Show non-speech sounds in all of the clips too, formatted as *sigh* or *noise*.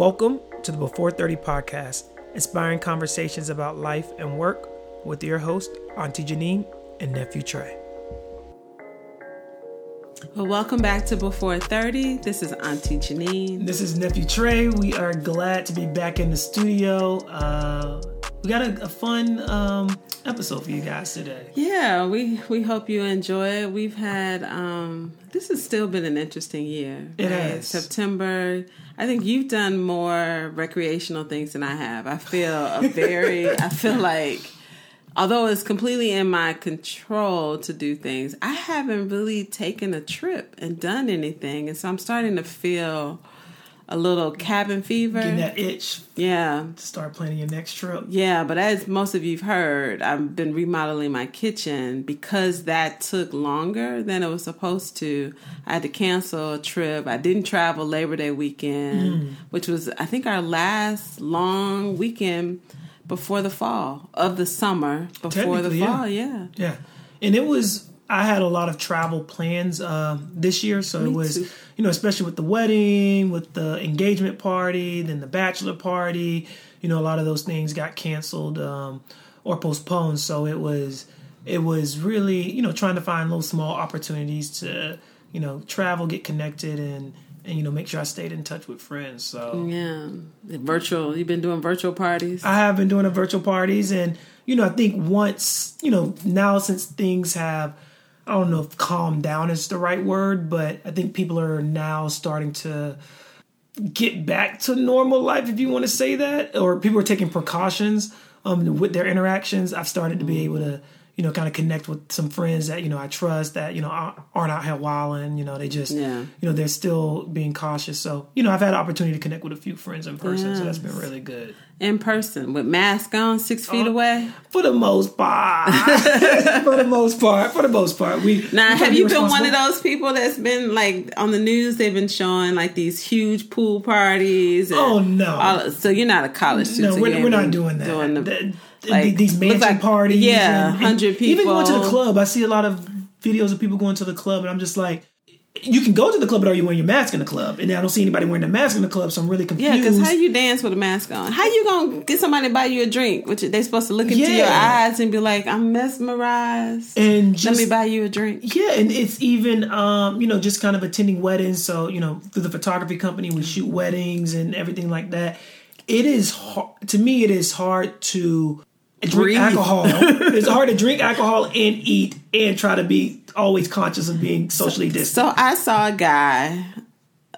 Welcome to the Before 30 podcast, inspiring conversations about life and work with your host, Auntie Janine and nephew Trey. Well, welcome back to Before 30. This is Auntie Janine. This is nephew Trey. We are glad to be back in the studio. Uh, we got a, a fun um, episode for you guys today. Yeah, we we hope you enjoy it. We've had um, this has still been an interesting year. It right? has. September. I think you've done more recreational things than I have. I feel a very. I feel *laughs* like. Although it's completely in my control to do things, I haven't really taken a trip and done anything. And so I'm starting to feel a little cabin fever. Getting that itch yeah. to start planning your next trip. Yeah, but as most of you've heard, I've been remodeling my kitchen because that took longer than it was supposed to. I had to cancel a trip. I didn't travel Labor Day weekend, mm. which was I think our last long weekend before the fall of the summer before the Technically, yeah. fall. Yeah. Yeah, and it was. I had a lot of travel plans uh, this year, so it was too. you know especially with the wedding, with the engagement party, then the bachelor party. You know, a lot of those things got canceled um, or postponed. So it was it was really you know trying to find little small opportunities to you know travel, get connected, and and you know make sure I stayed in touch with friends. So. Yeah. Virtual you've been doing virtual parties? I have been doing the virtual parties, and you know, I think once you know now since things have, I don't know if calm down is the right word, but I think people are now starting to get back to normal life, if you want to say that, or people are taking precautions um, with their interactions. I've started to be able to. You know, kind of connect with some friends that you know I trust that you know aren't out here wilding. You know, they just Yeah. you know they're still being cautious. So you know, I've had an opportunity to connect with a few friends in person, so that's been really good. in person with mask on, six feet Uh, away. For the most part. *laughs* for the most part. For the most part. We Now, have to be you been one of those people that's been like on the news? They've been showing like these huge pool parties. and Oh, no. all- so you're not a college student. No, so we're, we're not doing that. Doing the, The- like, these mansion like- parties. yeah, and 100 Even going to the club, I see a lot of videos of people going to the club, and I'm just like, you can go to the club, but are you wearing your mask in the club? And I don't see anybody wearing a mask in the club, so I'm really confused. yeah, because how you dance with a mask on? How you gonna get somebody to buy you a drink? Which they supposed to look into your eyes and be like, "I'm mesmerized. and Let me buy you a drink." Yeah, and it's even um, you know just kind of attending weddings. So you know through the photography company, we shoot weddings and everything like that. It is hard to me. It is hard to drink Breathe. alcohol. *laughs* it's hard to drink alcohol and eat and try to be always conscious of being socially distant. So I saw a guy,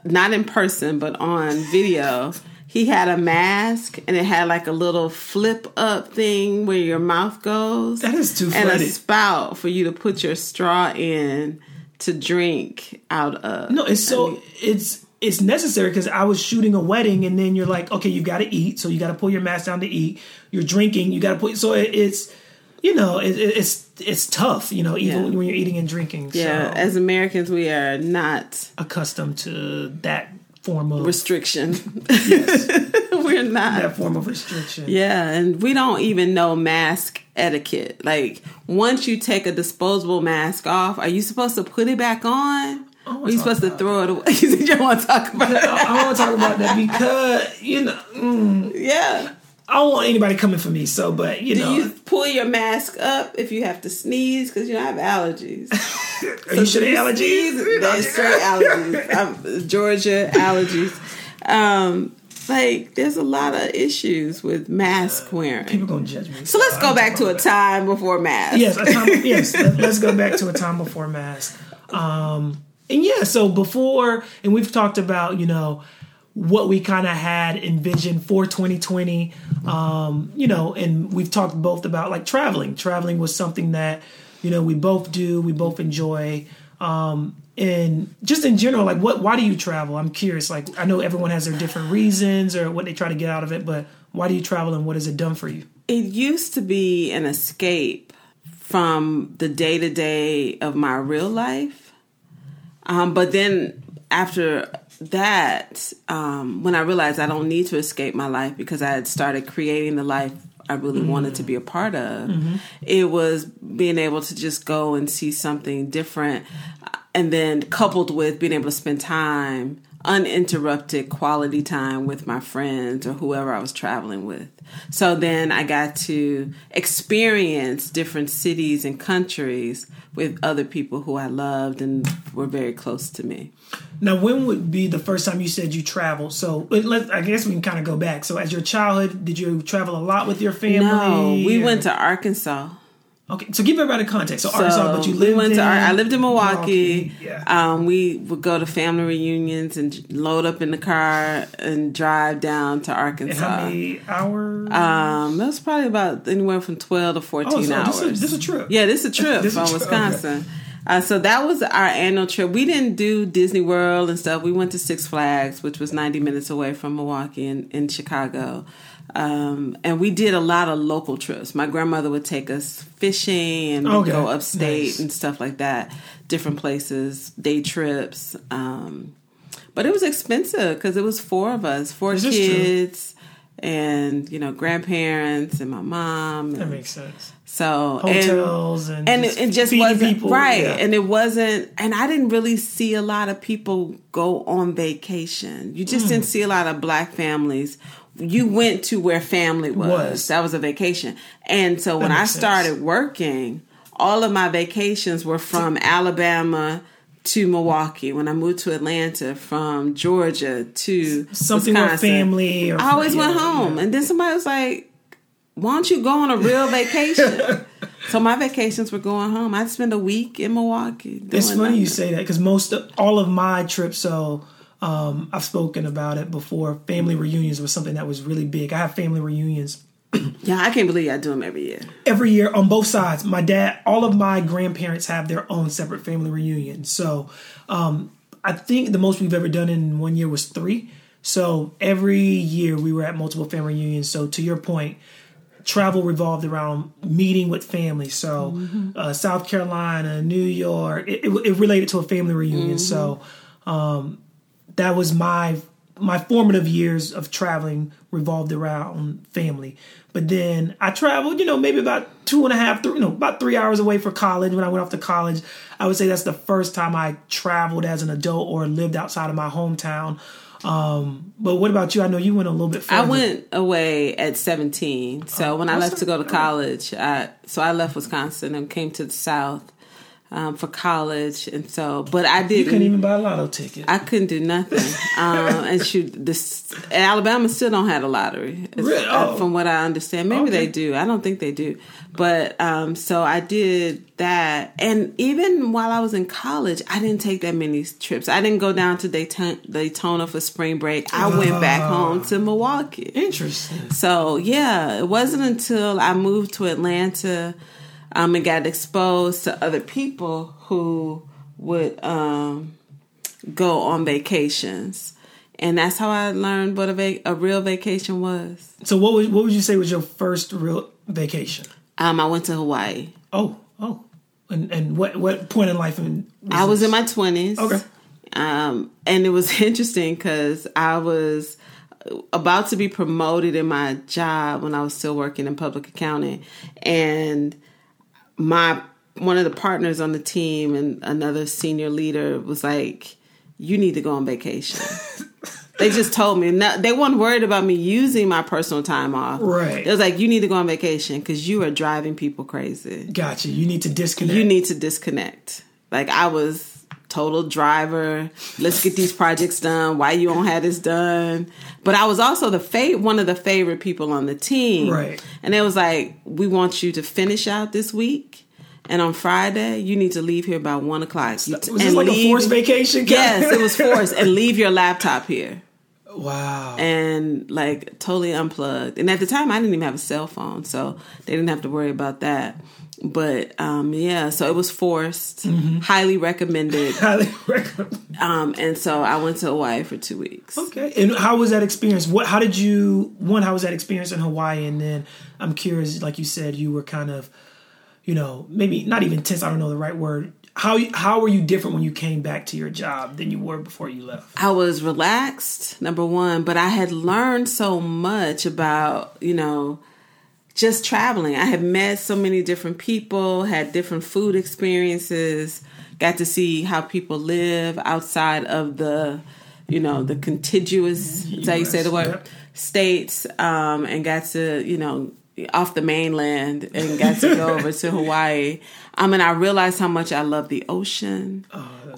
not in person, but on video. He had a mask and it had like a little flip up thing where your mouth goes. That is too And a spout for you to put your straw in to drink out of. No, it's so it's it's necessary because I was shooting a wedding, and then you're like, okay, you got to eat, so you got to pull your mask down to eat. You're drinking, you got to put. So it, it's you know it, it- it's it's tough, you know, even Yeah. when you're eating and drinking. Yeah, so, as Americans, we are not accustomed to that form of restriction. yes, *laughs* We're not. that form of restriction. Yeah, and we don't even know mask etiquette. Like, once you take a disposable mask off, are you supposed to put it back on? Are you supposed to throw it away? *laughs* you said you don't want to talk about it. I, I want to talk about that because you know mm, Yeah. I don't want anybody coming for me. So, but you Do know, you pull your mask up if you have to sneeze? Because you know, I have allergies. *laughs* are you sure allergies? *laughs* That's straight allergies. I'm, Georgia allergies. Um, like, there's a lot of issues with mask wearing. People gonna judge me. So let's go back to a time before mask. yes, a time, yes. Let, us go back to a time before mask. Um, and yeah, so before, and we've talked about you know what we kind of had envisioned for 2020. Um, you know, and we've talked both about like traveling. Traveling was something that you know we both do, we both enjoy. Um, and just in general, like what? Why do you travel? I'm curious. Like I know everyone has their different reasons or what they try to get out of it, but why do you travel and what has it done for you? it used to be an escape from the day to day of my real life. Um, but then after that, um, when I realized I don't need to escape my life because I had started creating the life I really wanted to be a part of, it was being able to just go and see something different. And then coupled with being able to spend time uninterrupted quality time with my friends or whoever I was traveling with. So then I got to experience different cities and countries with other people who I loved and were very close to me. Now, when would be the first time you said you traveled? So, I guess we can kind of go back. So, as your childhood, did you travel a lot with your family? No, we went to Arkansas. Okay, so give everybody context. So, so Arkansas, but you lived. We went in, to. I lived in Milwaukee. Milwaukee. Yeah. Um, we would go to family reunions and load up in the car and drive down to Arkansas. And how many hours? Um, that was probably about anywhere from twelve to fourteen oh, so hours. This is, this is a trip. Yeah, this is a trip from trip. Wisconsin. Okay. Uh, so that was our annual trip. We didn't do Disney World and stuff. We went to Six Flags, which was 90 minutes away from Milwaukee in, in Chicago. Um, and we did a lot of local trips. My grandmother would take us fishing and okay. go upstate nice. and stuff like that, different places, day trips. Um, but it was expensive because it was four of us, four this kids, and you know grandparents and my mom. And that makes sense. So hotels and and, and, it, it just wasn't people, right, yeah. and it wasn't, and I didn't really see a lot of people go on vacation. You just mm. didn't see a lot of black families you went to where family was. was. That was a vacation. And so when I started sense. working, all of my vacations were from Alabama to Milwaukee. When I moved to Atlanta, from Georgia to something with family. Or, I always yeah, went home, yeah. and then somebody was like, "Why don't you go on a real vacation?" *laughs* so my vacations were going home. I'd spend a week in Milwaukee. It's funny nothing. you say that because most of, all of my trips, so um, I've spoken about it before. Family reunions was something that was really big. I have family reunions. *clears throat* yeah, I can't believe I do them every year. Every year on both sides. My dad, all of my grandparents have their own separate family reunions. So um, I think the most we've ever done in one year was three. So every year we were at multiple family reunions. So to your point, travel revolved around meeting with family. So mm-hmm. uh, South Carolina, New York, it, it, it, related to a family reunion. Mm-hmm. So um, that was my my formative years of traveling revolved around family. But then I traveled, you know, maybe about two and a half, three, you know, about three hours away for college. When I went off to college, I would say that's the first time I traveled as an adult or lived outside of my hometown. Um, but what about you? I know you went a little bit further. I went away at 17. So oh, when I left to go to college, I, so I left Wisconsin and came to the South um, for college, and so. But I didn't. You couldn't even buy a lotto ticket. I couldn't do nothing. um, and shoot, this Alabama still don't have a lottery, really? oh. from what I understand. Maybe okay. they do. I don't think they do. But um, so I did that, and even while I was in college, I didn't take that many trips. I didn't go down to Daytona, Daytona for spring break. I uh, went back home to Milwaukee. Interesting. So yeah, it wasn't until I moved to Atlanta um, and got exposed to other people who would um, go on vacations. And that's how I learned what a, va- a real vacation was. So, what would what would you say was your first real vacation? Um, I went to Hawaii. Oh, oh, and and what what point in life? In, I was in my twenties. Okay. Um, and it was *laughs* interesting because I was about to be promoted in my job when I was still working in public accounting, and my one of the partners on the team and another senior leader was like, "You need to go on vacation." *laughs* they just told me no, they weren't worried about me using my personal time off. Right. It was like, "You need to go on vacation because you are driving people crazy." Gotcha. You need to disconnect. You need to disconnect. Like I was total driver. Let's get these projects done. Why you don't have this done? But I was also the fa- one of the favorite people on the team. Right. And it was like, we want you to finish out this week. And on Friday, you need to leave here by one o'clock. was this like leave, a forced vacation? Yes, it was *laughs* forced. and leave your laptop here. Wow. And like totally unplugged. And at the time, I didn't even have a cell phone, so they didn't have to worry about that but um, yeah, so it was forced, mm-hmm. highly recommended. *laughs* highly recommended. Um, and so I went to Hawaii for two weeks. Okay, and how was that experience? What? How did you? One, how was that experience in Hawaii? And then I'm curious, like you said, you were kind of, you know, maybe not even tense. I don't know the right word. How how were you different when you came back to your job than you were before you left? I was relaxed, number one, but I had learned so much about you know just traveling. I had met so many different people, had different food experiences, got to see how people live outside of the you know, the contiguous, is that you say the word, Yep. states, um, and got to, you know, off the mainland and got to go *laughs* over to Hawaii. I mean, I realized how much I love the ocean.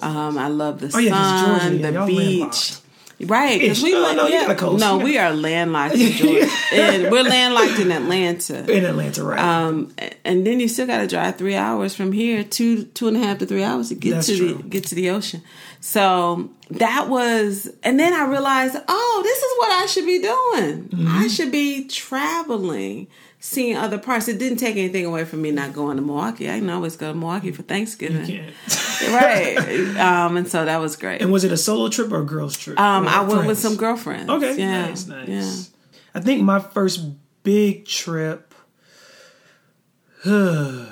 um, I love the Oh, yeah, sun, Georgia, the y'all beach. Right, because we No, went- no, yeah, coast. no, we are landlocked in *laughs* Georgia, and we're landlocked in Atlanta. in Atlanta, right? Um, and then you still got to drive three hours from here, two two and a half to three hours to get That's to true. the get to the ocean. So that was, and then I realized, oh, this is what I should be doing. Mm-hmm. I should be traveling, seeing other parts. It didn't take anything away from me not going to Milwaukee. I can always go to Milwaukee for Thanksgiving, *laughs* right? um, and so that was great. and was it a solo trip or a girls trip? Um, I went with some girlfriends. Okay, yeah, nice, nice. yeah. I think my first big trip, *sighs* it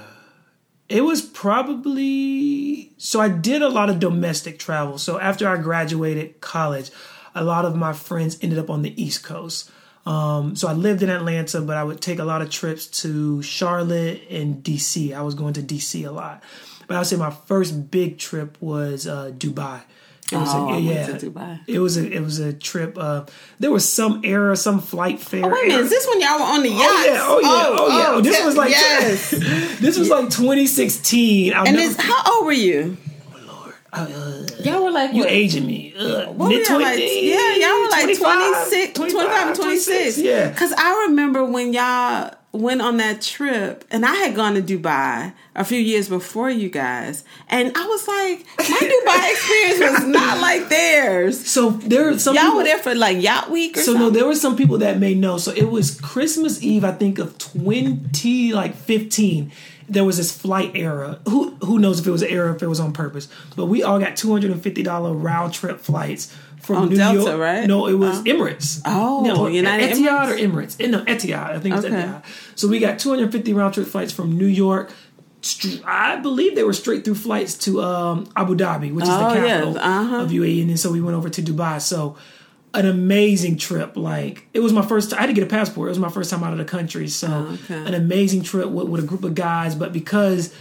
was probably so I did a lot of domestic travel. So after I graduated college, a lot of my friends ended up on the East Coast. Um, so I lived in Atlanta, but I would take a lot of trips to Charlotte and DC. I was going to DC a lot. But I would say my first big trip was uh, Dubai. It was Oh, a, went yeah, to Dubai. It was a it was a trip. Uh, there was some error, some flight fare. Oh, wait a minute, is this when y'all were on the yacht? Oh yeah, oh yeah, oh, yeah. this yeah, was like yes. *laughs* this was like 2016. I'll and never this, how old were you? Uh, Y'all were like you what? aging me. Uh, What were mid y'all like? 20s. Yeah, y'all were like 26, 25, and 26. Yeah. Because I remember when y'all went on that trip, and I had gone to Dubai a few years before you guys, and I was like, my *laughs* Dubai experience was not like theirs. So there are some Y'all people, were there for like yacht week or So something. no, there were some people that may know. So it was Christmas Eve, I think of twenty like fifteen. There was this flight era. Who who knows if it was an error, if it was on purpose? But we all got two hundred and fifty dollar round trip flights from On New Delta, York. right? No, it was Oh. Emirates. Oh, no, United Etihad or Emirates? No, Etihad. I think it's Okay. Etihad. So we got two hundred fifty round trip flights from New York. I believe they were straight through flights to um, Abu Dhabi, which is the Oh, yes. capital Uh-huh. of UAE, and then so we went over to Dubai. So an amazing trip. Like it was my first. I had to get a passport. It was my first time out of the country. So Oh, okay. an amazing trip with, with a group of guys. But because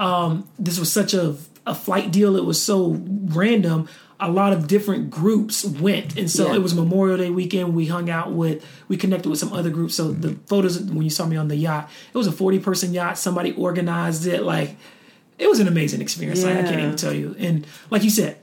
um, this was such a a flight deal, it was so random. A lot of different groups went, and so Yeah. it was Memorial Day weekend. We hung out with, we connected with some other groups. So the photos when you saw me on the yacht, it was a forty person yacht. Somebody organized it. Like it was an amazing experience. Like, I can't even tell you. And like you said,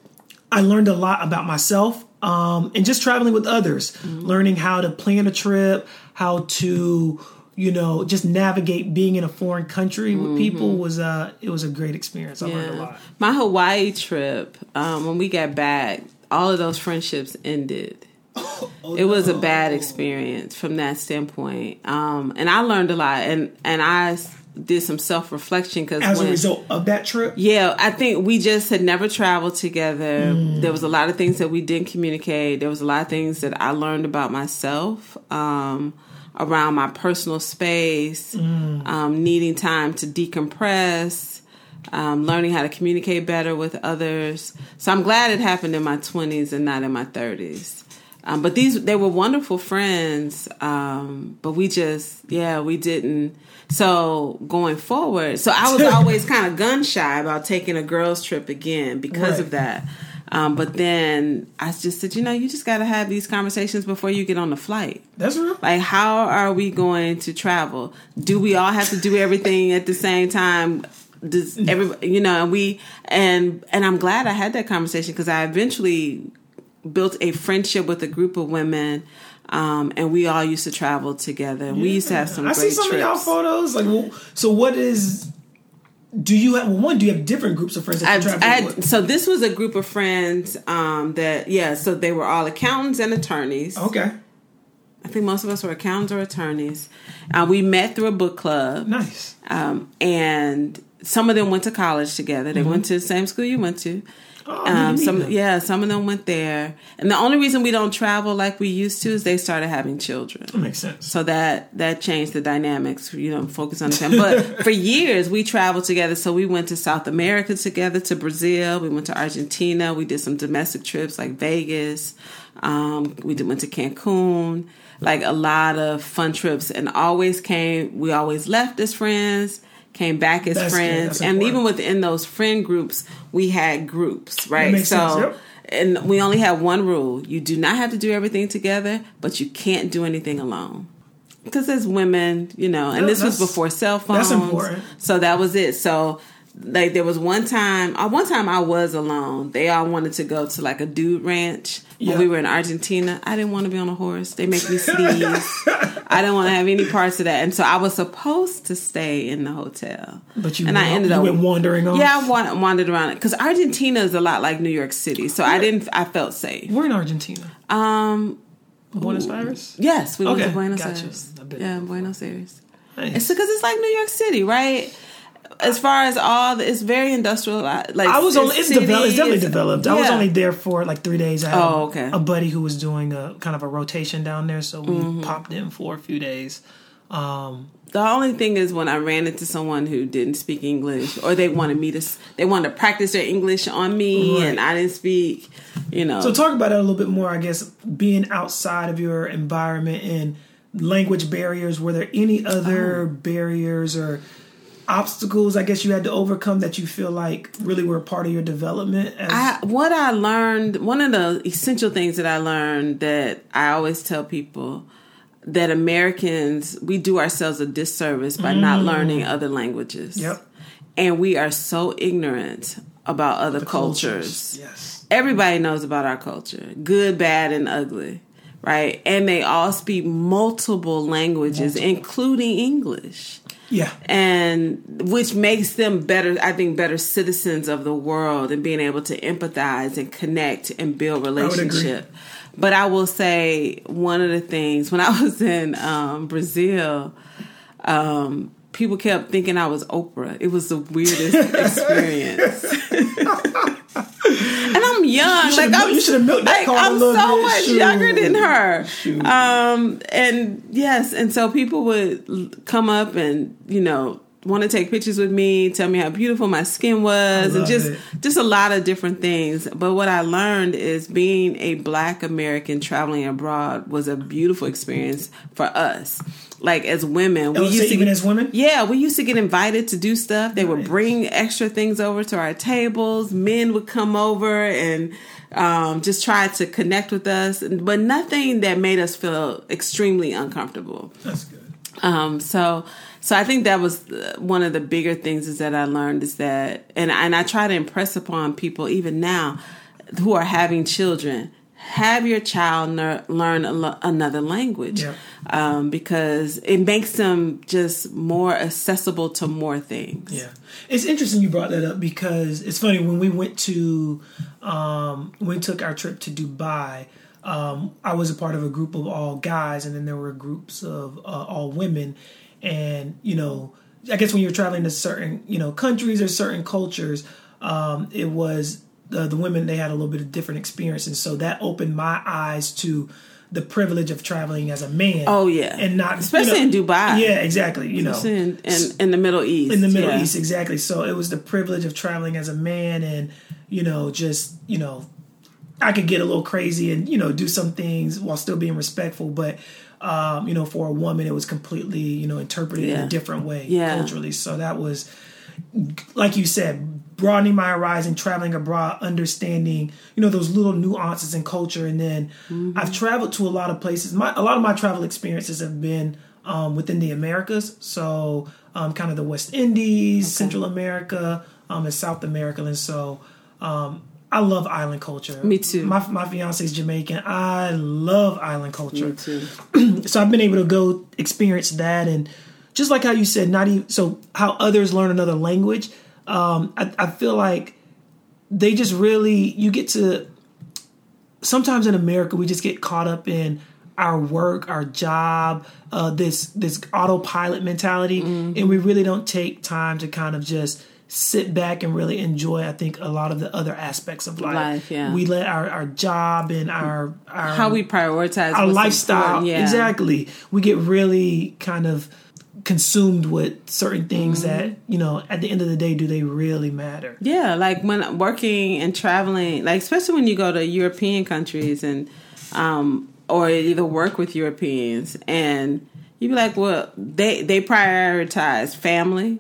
I learned a lot about myself um, and just traveling with others, learning how to plan a trip, how to you know just navigate being in a foreign country with people was uh it was a great experience. I learned a lot. My Hawaii trip, um, when we got back, all of those friendships ended. *laughs* it was a bad experience from that standpoint, um, and I learned a lot, and and I did some self reflection because As a result of that trip, yeah, I think we just had never traveled together. Mm. There was a lot of things that we didn't communicate. There was a lot of things that I learned about myself um, around my personal space, Mm. um, needing time to decompress, um, learning how to communicate better with others. So I'm glad it happened in my 20s and not in my 30s. Um, but these they were wonderful friends, um, but we just yeah we didn't. So going forward, so I was *laughs* always kind of gun shy about taking a girls trip again because Right. of that. Um, but then I just said, you know, you just got to have these conversations before you get on the flight. that's real. Like, how are we going to travel? Do we all have to do everything at the same time? Does every you know? And we and and I'm glad I had that conversation because I eventually built a friendship with a group of women, um, and we all used to travel together. And we used to have some I great see some trips. of y'all photos. Like, well, so what is? Do you have one? Do you have different groups of friends that you travel with? so this was a group of friends um, that yeah. So they were all accountants and attorneys. Okay, I think most of us were accountants or attorneys. Uh, we met through a book club. nice. um, and some of them went to college together. They went to the same school you went to. Oh, Um, some yeah, some of them went there, and the only reason we don't travel like we used to is they started having children. That makes sense. So that that changed the dynamics. You know, focus on the family. But *laughs* for years we traveled together. So we went to South America together, to Brazil. We went to Argentina. We did some domestic trips like Vegas. Um, we did, went to Cancun. Like a lot of fun trips, and always came. We always left as friends. Came back as That's friends, and important. even within those friend groups, we had groups, right? so. Yep. and we only have one rule: you do not have to do everything together, but you can't do anything alone. Because as women, you know, and this was before cell phones. So that was it. So like there was one time, uh, one time I was alone. They all wanted to go to like a dude ranch when Yeah. we were in Argentina. I didn't want to be on a horse. They make me sneeze. *laughs* I didn't want to have any parts of that, and so I was supposed to stay in the hotel. But you and I ended up went wandering off? Yeah, I wa- wandered around because Argentina is a lot like New York City, so I didn't. I felt safe. We're in Argentina. Um, Buenos Aires. yes, we went Okay, to Buenos gotcha. Aires. Yeah, Buenos Aires. Nice. It's because it's like New York City, right? As far as all, the, it's very industrial. Like I was only it's city, developed. It's definitely it's- developed. I was only there for like three days. I had Oh, okay. A buddy who was doing a kind of a rotation down there, so we Mm-hmm. popped in for a few days. Um, The only thing is when I ran into someone who didn't speak English, or they wanted me to, they wanted to practice their English on me, Right. and I didn't speak. You know, so talk about it a little bit more. I guess being outside of your environment and language barriers. Were there any other Oh. barriers or obstacles? I guess you had to overcome that you feel like really were part of your development. As, I, what I learned, one of the essential things that I learned that I always tell people that Americans, we do ourselves a disservice by not learning other languages. Mm. Yep. And we are so ignorant about other cultures. Yes. Everybody knows about our culture, good, bad, and ugly, right? And they all speak multiple languages, including English Yeah. and which makes them better i think better citizens of the world and being able to empathize and connect and build relationship. But i will say one of the things when i *laughs* was in um, brazil um, people kept thinking i was oprah. It was the weirdest *laughs* experience *laughs* and i'm young should've like i'm you should've milked that like, card a i'm so bit. much Shoot. younger than her um, and yes, and so people would come up and you know want to take pictures with me, tell me how beautiful my skin was, and just it. just a lot of different things. But what I learned is being a Black American traveling abroad was a beautiful experience for us. Like as women, we Oh, so used to even get- as women? yeah, we used to get invited to do stuff. They would bring extra things over to our tables. Men would come over and um, just try to connect with us, but nothing that made us feel extremely uncomfortable. That's good. Um, so, so I think that was uh, one of the bigger things is that I learned is that, and and I try to impress upon people even now who are having children. Have your child ner- learn a lo- another language Yeah. um, because it makes them just more accessible to more things. Yeah, it's interesting you brought that up because it's funny when we went to um, when we took our trip to Dubai. Um, I was a part of a group of all guys, and then there were groups of uh, all women. And you know, I guess when you're traveling to certain you know countries or certain cultures, um, it was the, the women they had a little bit of different experience, and so that opened my eyes to the privilege of traveling as a man. Oh, yeah. and not Especially you know- in Dubai. Yeah, exactly. You know, in, in, in the Middle East. in the Middle yeah. East, exactly. So it was the privilege of traveling as a man, and you know, just you know, I could get a little crazy and you know do some things while still being respectful, but um, you know, for a woman, it was completely you know interpreted in a different way Yeah. culturally. So that was, like you said, broadening my horizon, traveling abroad, understanding you know those little nuances in culture, and then Mm-hmm. I've traveled to a lot of places. My a lot of my travel experiences have been um, within the Americas, so um, kind of the West Indies, Central America, um, and South America, and so um, I love island culture. Me too. My my fiance is Jamaican. I love island culture Me too. *clears throat* so I've been able to go experience that, and just like how you said, not even so how others learn another language. Um, I, I feel like they just really you get to. Sometimes in America, we just get caught up in our work, our job, uh, this this autopilot mentality, and we really don't take time to kind of just sit back and really enjoy. I think a lot of the other aspects of life. Life, yeah. We let our, our job and our our How we prioritize our lifestyle. Yeah. Exactly. We get really kind of consumed with certain things Mm-hmm. that, you know, at the end of the day, do they really matter? Yeah, like when working and traveling, like especially when you go to European countries and um or either work with Europeans and you'd be like, well, they they prioritize family,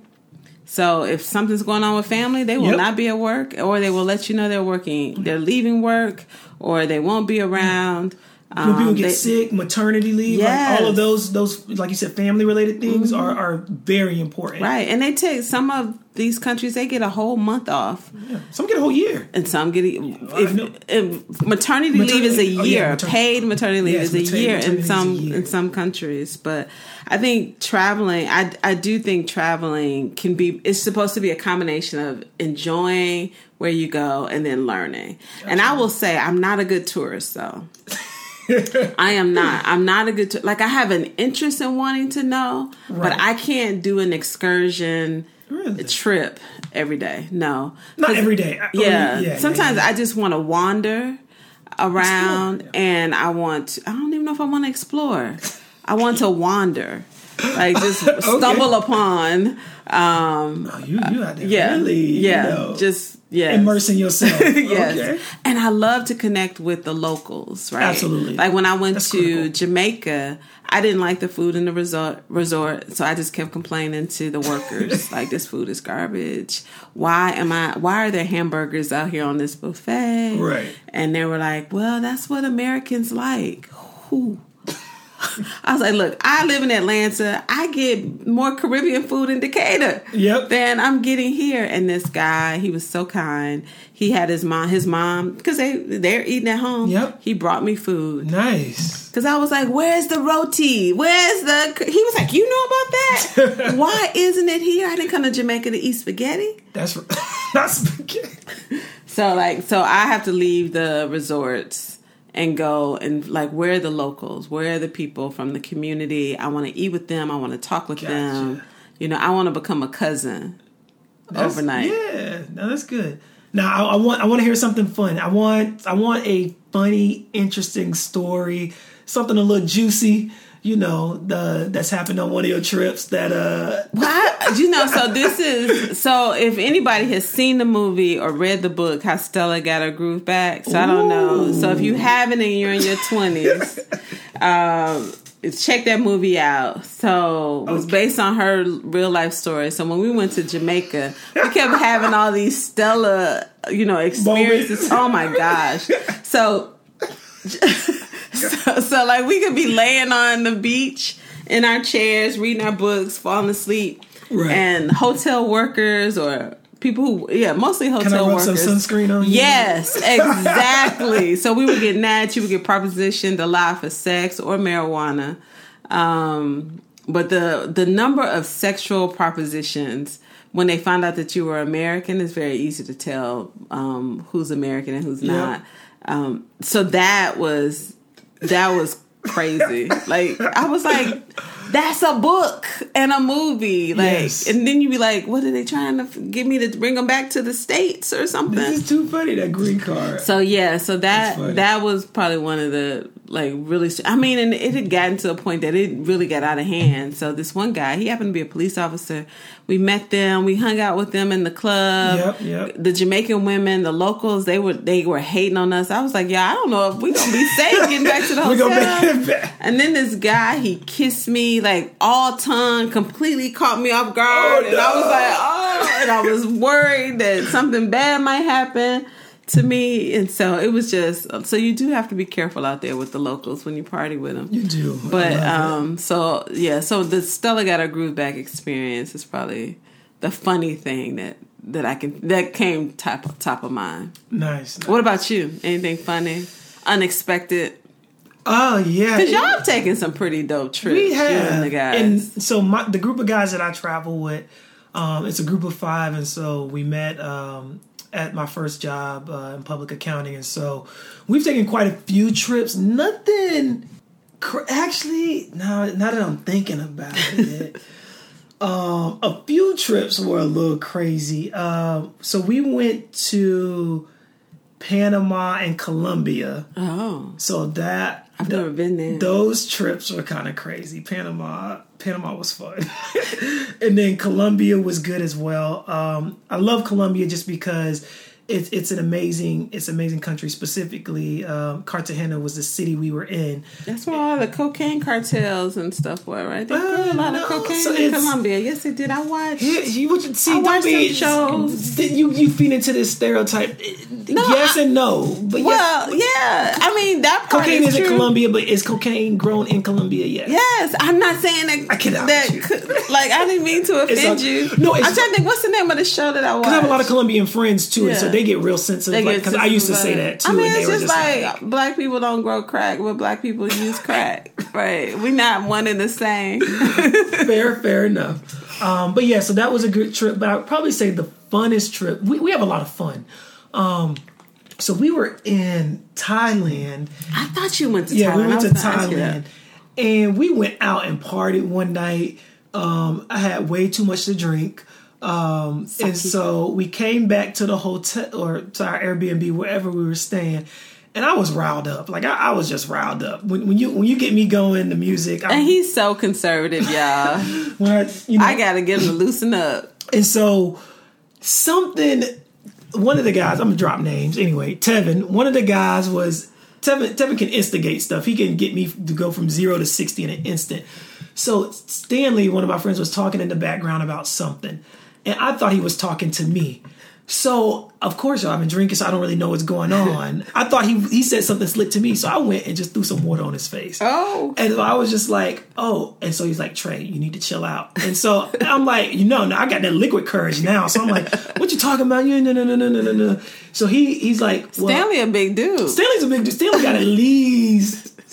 So if something's going on with family, they will Yep. not be at work, or they will let you know they're working, they're leaving work, or they won't be around. When people Um, get they- sick, maternity leave, like all Mm-hmm. of those, those like you said, family related things are are very important. right? And they take some of these countries, they get a whole month off. Yeah. Some get a whole year. and some get it. I If, if maternity, leave is a Maternity- oh, year. yeah, Paid maternity leave Yes, is a year in some year. in some countries. But I think traveling, I I do think traveling can be. It's supposed to be a combination of enjoying where you go and then learning. And I will say, I'm not a good tourist though. *laughs* I am not. I'm not a good tour- like. I have an interest in wanting to know, but I can't do an excursion Really? trip every day. No, Not every day. I- yeah. yeah, Sometimes yeah, I just want to wander around Explore, and I want to, I don't even know if I want to explore. I want to wander. Like just *laughs* stumble upon um Oh, you you had to yeah. really yeah. you know, just yeah. immersing yourself. *laughs* yes. Okay. And I love to connect with the locals, right? Absolutely. Like when I went That's to critical. Jamaica, I didn't like the food in the resort resort, so I just kept complaining to the workers *laughs* like this food is garbage. Why am I why are there hamburgers out here on this buffet? Right. And they were like, "Well, that's what Americans like." Who? I was like, "Look, I live in Atlanta. I get more Caribbean food in Decatur Yep. than I'm getting here." And this guy, he was so kind. He had his mom, his mom, because they they're eating at home. Yep. He brought me food Nice. because I was like, "Where's the roti? Where's the?" He was like, "You know about that? *laughs* Why isn't it here? I didn't come to Jamaica to eat spaghetti." That's that's *laughs* spaghetti. So like so I have to leave the resorts and go and like where are the locals? Where are the people from the community? I want to eat with them. I want to talk with Gotcha. them. You know, I want to become a cousin That's- overnight. Yeah, no, that's good. Now I, I want I want to hear something fun. I want I want a funny, interesting story, something a little juicy. You know, the that's happened on one of your trips. That uh, Why, you know, so this is so if anybody has seen the movie or read the book, how Stella got her groove back. So I don't know. So if you haven't and you're in your twenties, um, check that movie out. So it was based on her real life story. So when we went to Jamaica, we kept having all these Stella, you know, experiences. Oh my gosh. So *laughs* *laughs* so, so like we could be laying on the beach in our chairs, reading our books, falling asleep, Right. and hotel workers or people who, yeah, mostly hotel can I rub workers. some sunscreen on you? Yes, *laughs* exactly. so we would get natched, you would get propositioned to lie for sex or marijuana. Um, but the the number of sexual propositions when they find out that you were American is very easy to tell um, who's American and who's Yep. not. Um, so that was that was crazy. like I was like, that's a book and a movie. Like, Yes. and then you be like, what are they trying to get me to bring them back to the states or something? This is too funny. That green card. So yeah, so that that was probably one of the like really. I mean, and it had gotten to a point that it really got out of hand. So this one guy, he happened to be a police officer. We met them. We hung out with them in the club. Yep, yep. The Jamaican women, the locals, they were they were hating on us. I was like, yeah, I don't know if we're gonna be safe getting back to the *laughs* We're hotel. gonna make it back. And then this guy, he kissed me like all tongue, completely caught me off guard, Oh, and I was like, oh, and I was worried that something bad might happen to me, and so it was just. So you do have to be careful out there with the locals when you party with them. You do. But um, so yeah, so the Stella got a groove back experience is probably the funny thing that that I can that came top top of mind. nice. What about you? Anything funny, unexpected? Oh yeah. Because y'all have taken some pretty dope trips. We have, and the guys. and so my the group of guys that I travel with, um, it's a group of five, and so we met um, at my first job uh, in public accounting, and so we've taken quite a few trips. Nothing, cr- actually, now now that I'm thinking about it. *laughs* Um, a few trips were a little crazy. Um, so we went to Panama and Colombia. oh, So that I've never been there. those trips were kind of crazy. Panama, Panama was fun, *laughs* and then Colombia was good as well. Um, I love Colombia just because it's it's an amazing it's amazing country. Specifically, um, Cartagena was the city we were in. That's where all the cocaine cartels and stuff were, right? They grew a lot no, of cocaine so in Colombia. Yes, they did. I watched. You, you would see. I be some shows. You you feed into this stereotype. No, yes I- and no, but Well, yes, yeah. I mean, that part cocaine is is in. Colombia, but is cocaine grown in Colombia? Yes. Yes, I'm not saying that. I cannot That with you. could- like I didn't mean to offend a- you. no, it's- I'm trying to think. What's the name of the show that I watched? Because I have a lot of Colombian friends too, and so Yeah. They get real sensitive. Because I used to say that too, I mean, and they it's were just just like, like, black people don't grow crack, but black people use crack. *laughs* right? We're not one and the same. *laughs* fair, fair enough. Um, but yeah, so that was a good trip. But I would probably say the funnest trip. We, we have a lot of fun. Um, so we were in Thailand. I thought you went to Yeah, Thailand. we went to was gonna ask you Thailand, and we went out and partied one night. Um, I had way too much to drink. Um, and so we came back to the hotel or to our Airbnb, wherever we were staying. And I was riled up. Like I, I was just riled up. When, when you when you get me going, the music. And I'm, he's so conservative, y'all. *laughs* when I, you know, I gotta get him to loosen up. And so something one of the guys, I'm gonna drop names anyway, Tevin, one of the guys was Tevin Tevin can instigate stuff. He can get me to go from zero to sixty in an instant. So Stanley, one of my friends, was talking in the background about something. And I thought he was talking to me. So of course I've been drinking, so I don't really know what's going *laughs* on. I thought he he said something slick to me, so I went and just threw some water on his face. Oh. And I was just like, oh. And so he's like, Trey, you need to chill out. And so *laughs* I'm like, you know, now I got that liquid courage now. So I'm like, what you talking about? No, no, no, no, no, no, no. So he he's like, well, Stanley a big dude. Stanley's a big dude. Stanley got at least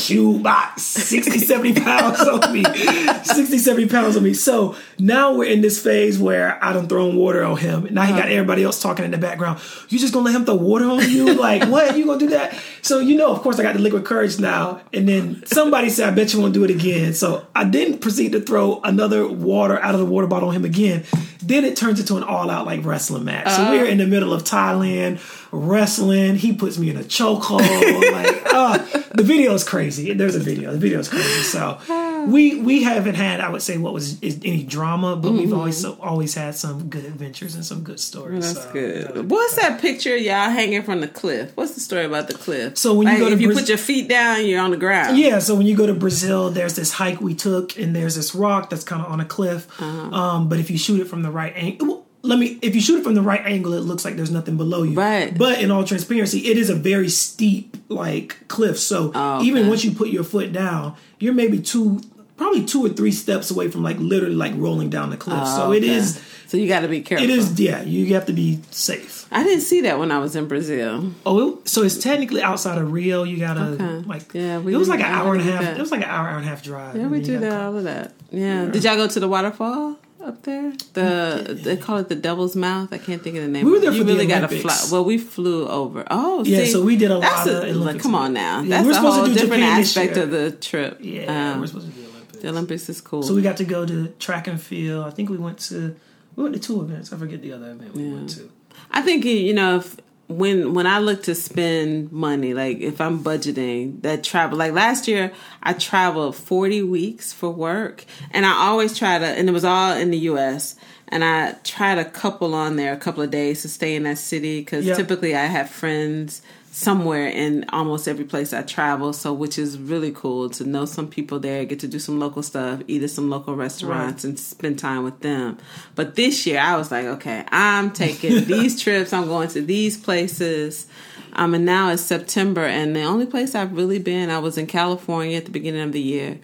shoot about 60, 70 pounds on me. 60, 70 pounds on me. So now we're in this phase where I done thrown water on him. And now he got everybody else talking in the background. You just gonna let him throw water on you? Like, what? You gonna do that? So you know, of course I got the liquid courage now. And then somebody said, I bet you won't do it again. So I didn't proceed to throw another water out of the water bottle on him again. Then it turns into an all out like wrestling match. So we're in the middle of Thailand wrestling. He puts me in a chokehold. *laughs* like, uh, the video is crazy. There's a video. The video is crazy. So we we haven't had, I would say, what was is any drama, but we've always so, always had some good adventures and some good stories. That's So, good. What's that picture of y'all hanging from the cliff? What's the story about the cliff? So when you go to if you put your feet down, you're on the ground. Yeah, so when you go to Brazil, there's this hike we took, and there's this rock that's kind of on a cliff. Uh-huh. Um, but if you shoot it from the right angle, let me. If you shoot it from the right angle, it looks like there's nothing below you. Right. But in all transparency, it is a very steep like cliff. So Oh, even once you put your foot down, you're maybe two, probably two or three steps away from like literally like rolling down the cliff. Oh, so it okay. is. So you got to be careful. It is. Yeah, you have to be safe. I didn't see that when I was in Brazil. Oh, it, so it's technically outside of Rio. You gotta Okay. like. Yeah, we it was like an hour and a half. that. It was like an hour, hour and a half drive. Yeah, we do that. All of that. Yeah. Did y'all go to the waterfall up there? The they call it the Devil's Mouth. I can't think of the name. We were there You for the really gotta Olympics. fly. Well, we flew over. Oh, Yeah, see, so we did a lot of Olympics. come on now. Yeah, that's we're a supposed to whole do different Japan aspect of the trip. Yeah, Um, we're supposed to do the Olympics. is cool. So we got to go to track and field. I think we went to we went to two events. I forget the other event we went to. I think you know if when when I look to spend money, like if I'm budgeting that travel, like last year I traveled 40 weeks for work, and I always try to, and it was all in the U.S. And I try to couple on there a couple of days to stay in that city because Yeah. typically I have friends somewhere in almost every place I travel. So, which is really cool to know some people there, get to do some local stuff, eat at some local restaurants, and spend time with them. But this year, I was like, okay, I'm taking *laughs* these trips. I'm going to these places. Um, and now it's September, and the only place I've really been, I was in California at the beginning of the year.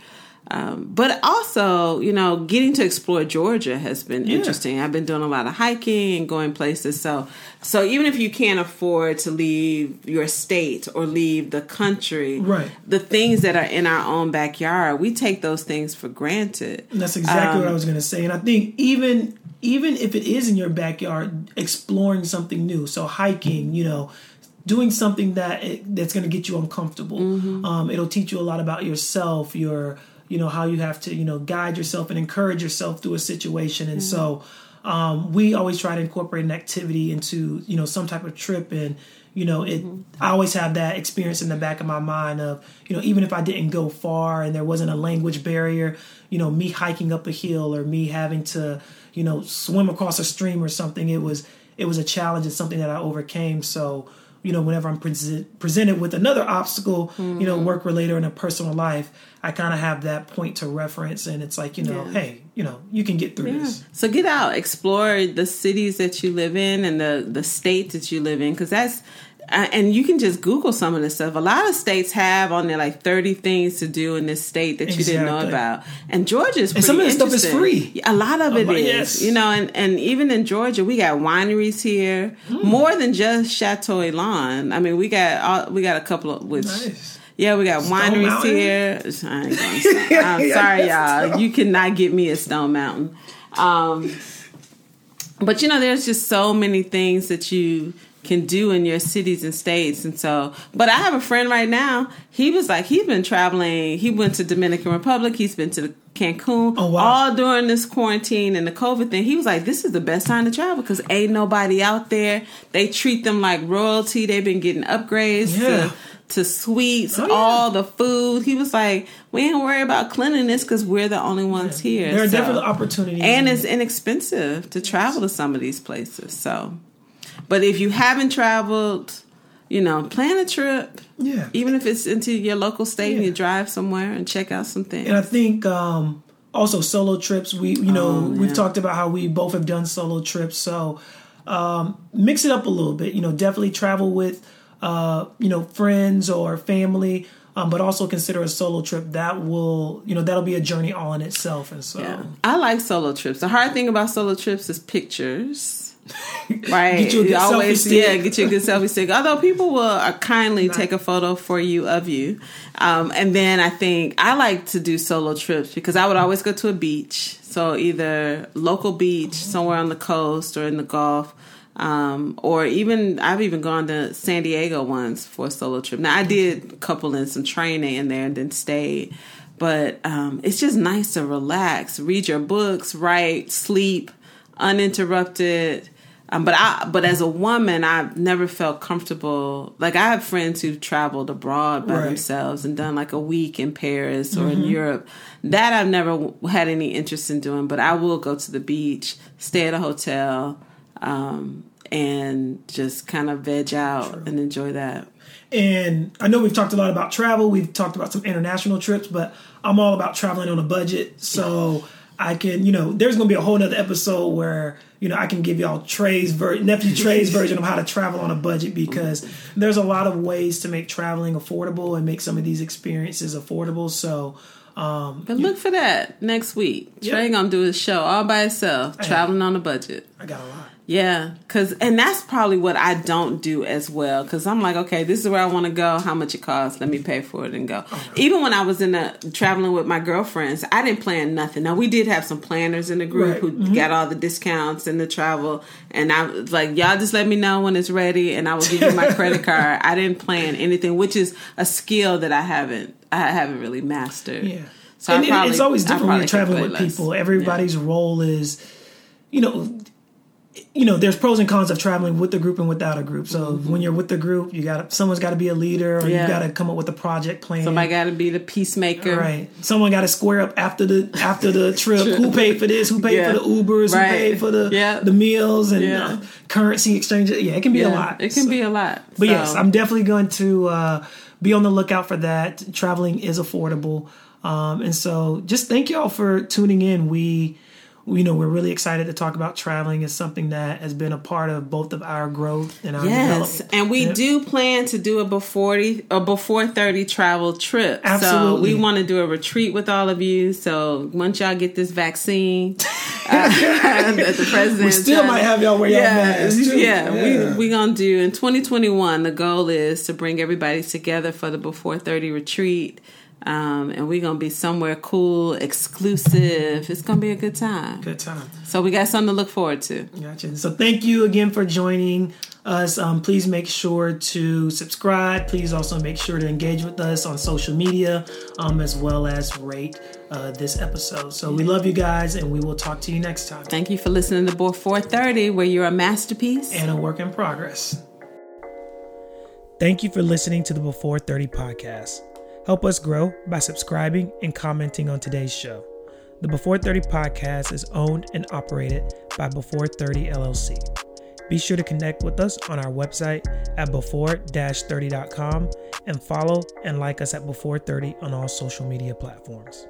Um, but also, you know, getting to explore Georgia has been interesting. I've been doing a lot of hiking and going places. So, so even if you can't afford to leave your state or leave the country, Right. the things that are in our own backyard, we take those things for granted. That's exactly Um, what I was going to say. And I think even even if it is in your backyard, exploring something new. So hiking, you know, doing something that that's going to get you uncomfortable. Mm-hmm. Um, it'll teach you a lot about yourself. Your you know how you have to you know guide yourself and encourage yourself through a situation. And so um, we always try to incorporate an activity into you know some type of trip and you know it i always have that experience in the back of my mind of you know even if i didn't go far and there wasn't a language barrier you know me hiking up a hill or me having to you know swim across a stream or something it was it was a challenge and something that I overcame. So you know, whenever I'm pre- presented with another obstacle, mm-hmm. you know, mm-hmm. work related or in a personal life, I kind of have that point to reference, and it's like, you know, yeah. hey, you know, you can get through yeah. this. So get out, explore the cities that you live in and the the state that you live in, because that's and you can just Google some of this stuff. A lot of states have on there like 30 things to do in this state that you didn't know about. And Georgia's and some of this stuff is free. A lot of it is, yes. you know, and, and even in Georgia, we got wineries here, mm. more than just Chateau Elan. I mean, we got all, we got a couple of which. Nice. Yeah, we got Stone wineries Mountain? here. *laughs* I'm sorry, y'all. You cannot get me a Stone Mountain. Um, but you know, there's just so many things that you can do in your cities and states. And so, but I have a friend right now. He was like, he's been traveling. He went to Dominican Republic. He's been to Cancun. Oh, wow. All during this quarantine and the COVID thing. He was like, this is the best time to travel because ain't nobody out there. They treat them like royalty. They've been getting upgrades yeah. to to suites, oh, yeah. all the food. He was like, we ain't worry about cleanliness because we're the only ones yeah. here. There are so, definitely opportunities. And it's inexpensive to travel to some of these places. So but if you haven't traveled, you know, plan a trip. Yeah. Even if it's into your local state yeah. and you drive somewhere and check out some things. And I think um, also solo trips. We you know oh, yeah. we've talked about how we both have done solo trips. So um, mix it up a little bit. You know, definitely travel with uh, you know friends or family. Um, but also consider a solo trip that will you know that'll be a journey all in itself and so yeah. i like solo trips the hard thing about solo trips is pictures *laughs* right. Get you a good always, selfie yeah, get you a good selfie stick. Although people will uh, kindly take a photo for you of you, um, and then I think I like to do solo trips because I would always go to a beach. So either local beach somewhere on the coast or in the Gulf. Um, or even I've even gone to San Diego once for a solo trip. Now I did couple in some training in there and then stayed, but um, it's just nice to relax, read your books, write, sleep, uninterrupted um, but I, but as a woman, I've never felt comfortable. Like I have friends who've traveled abroad by right. themselves and done like a week in Paris or mm-hmm. in Europe. That I've never had any interest in doing. But I will go to the beach, stay at a hotel, um, and just kind of veg out True. and enjoy that. And I know we've talked a lot about travel. We've talked about some international trips, but I'm all about traveling on a budget. So I can, you know, there's going to be a whole other episode where you know, I can give y'all Trey's ver- nephew Trey's version of how to travel on a budget because there's a lot of ways to make traveling affordable and make some of these experiences affordable. So, um, but look for that next week. Trey gonna do his show all by himself, traveling on a budget. I got a lot. Yeah, cause and that's probably what I don't do as well. Cause I'm like, okay, this is where I want to go. How much it costs? Let me pay for it and go. Oh, Even when I was in the traveling with my girlfriends, I didn't plan nothing. Now we did have some planners in the group right. who mm-hmm. got all the discounts and the travel, and I was like, y'all just let me know when it's ready, and I will give you my *laughs* credit card. I didn't plan anything, which is a skill that I haven't I haven't really mastered. Yeah. So and probably, it's always different when you're traveling with less. people. Everybody's yeah. role is, you know you know, there's pros and cons of traveling with the group and without a group. So mm-hmm. when you're with the group, you got someone's got to be a leader, or yeah. you got to come up with a project plan. Somebody got to be the peacemaker, right? Someone got to square up after the after the *laughs* trip. who paid for this? Who paid yeah. for the Ubers? Right. Who paid for the yeah. the meals and uh, currency exchange? Yeah, it can be a lot. It can so, be a lot. But so. yes, I'm definitely going to uh, be on the lookout for that. Traveling is affordable, um, and so just thank y'all for tuning in. We you know, we're really excited to talk about traveling as something that has been a part of both of our growth and our yes, and we do plan to do a before a before thirty travel trip. Absolutely, so we want to do a retreat with all of you. So once y'all get this vaccine, *laughs* uh, *laughs* that the president we still might have y'all wear yeah, y'all masks. Yeah, yeah, we we gonna do in 2021. The goal is to bring everybody together for the before thirty retreat. Um, and we're gonna be somewhere cool, exclusive. It's gonna be a good time. Good time. So we got something to look forward to. Gotcha. So thank you again for joining us. Um, please make sure to subscribe. Please also make sure to engage with us on social media, um, as well as rate uh, this episode. So we love you guys, and we will talk to you next time. Thank you for listening to Before 30, where you're a masterpiece and a work in progress. Thank you for listening to the Before 30 podcast. Help us grow by subscribing and commenting on today's show. The Before 30 podcast is owned and operated by Before 30 LLC. Be sure to connect with us on our website at before-30.com and follow and like us at Before 30 on all social media platforms.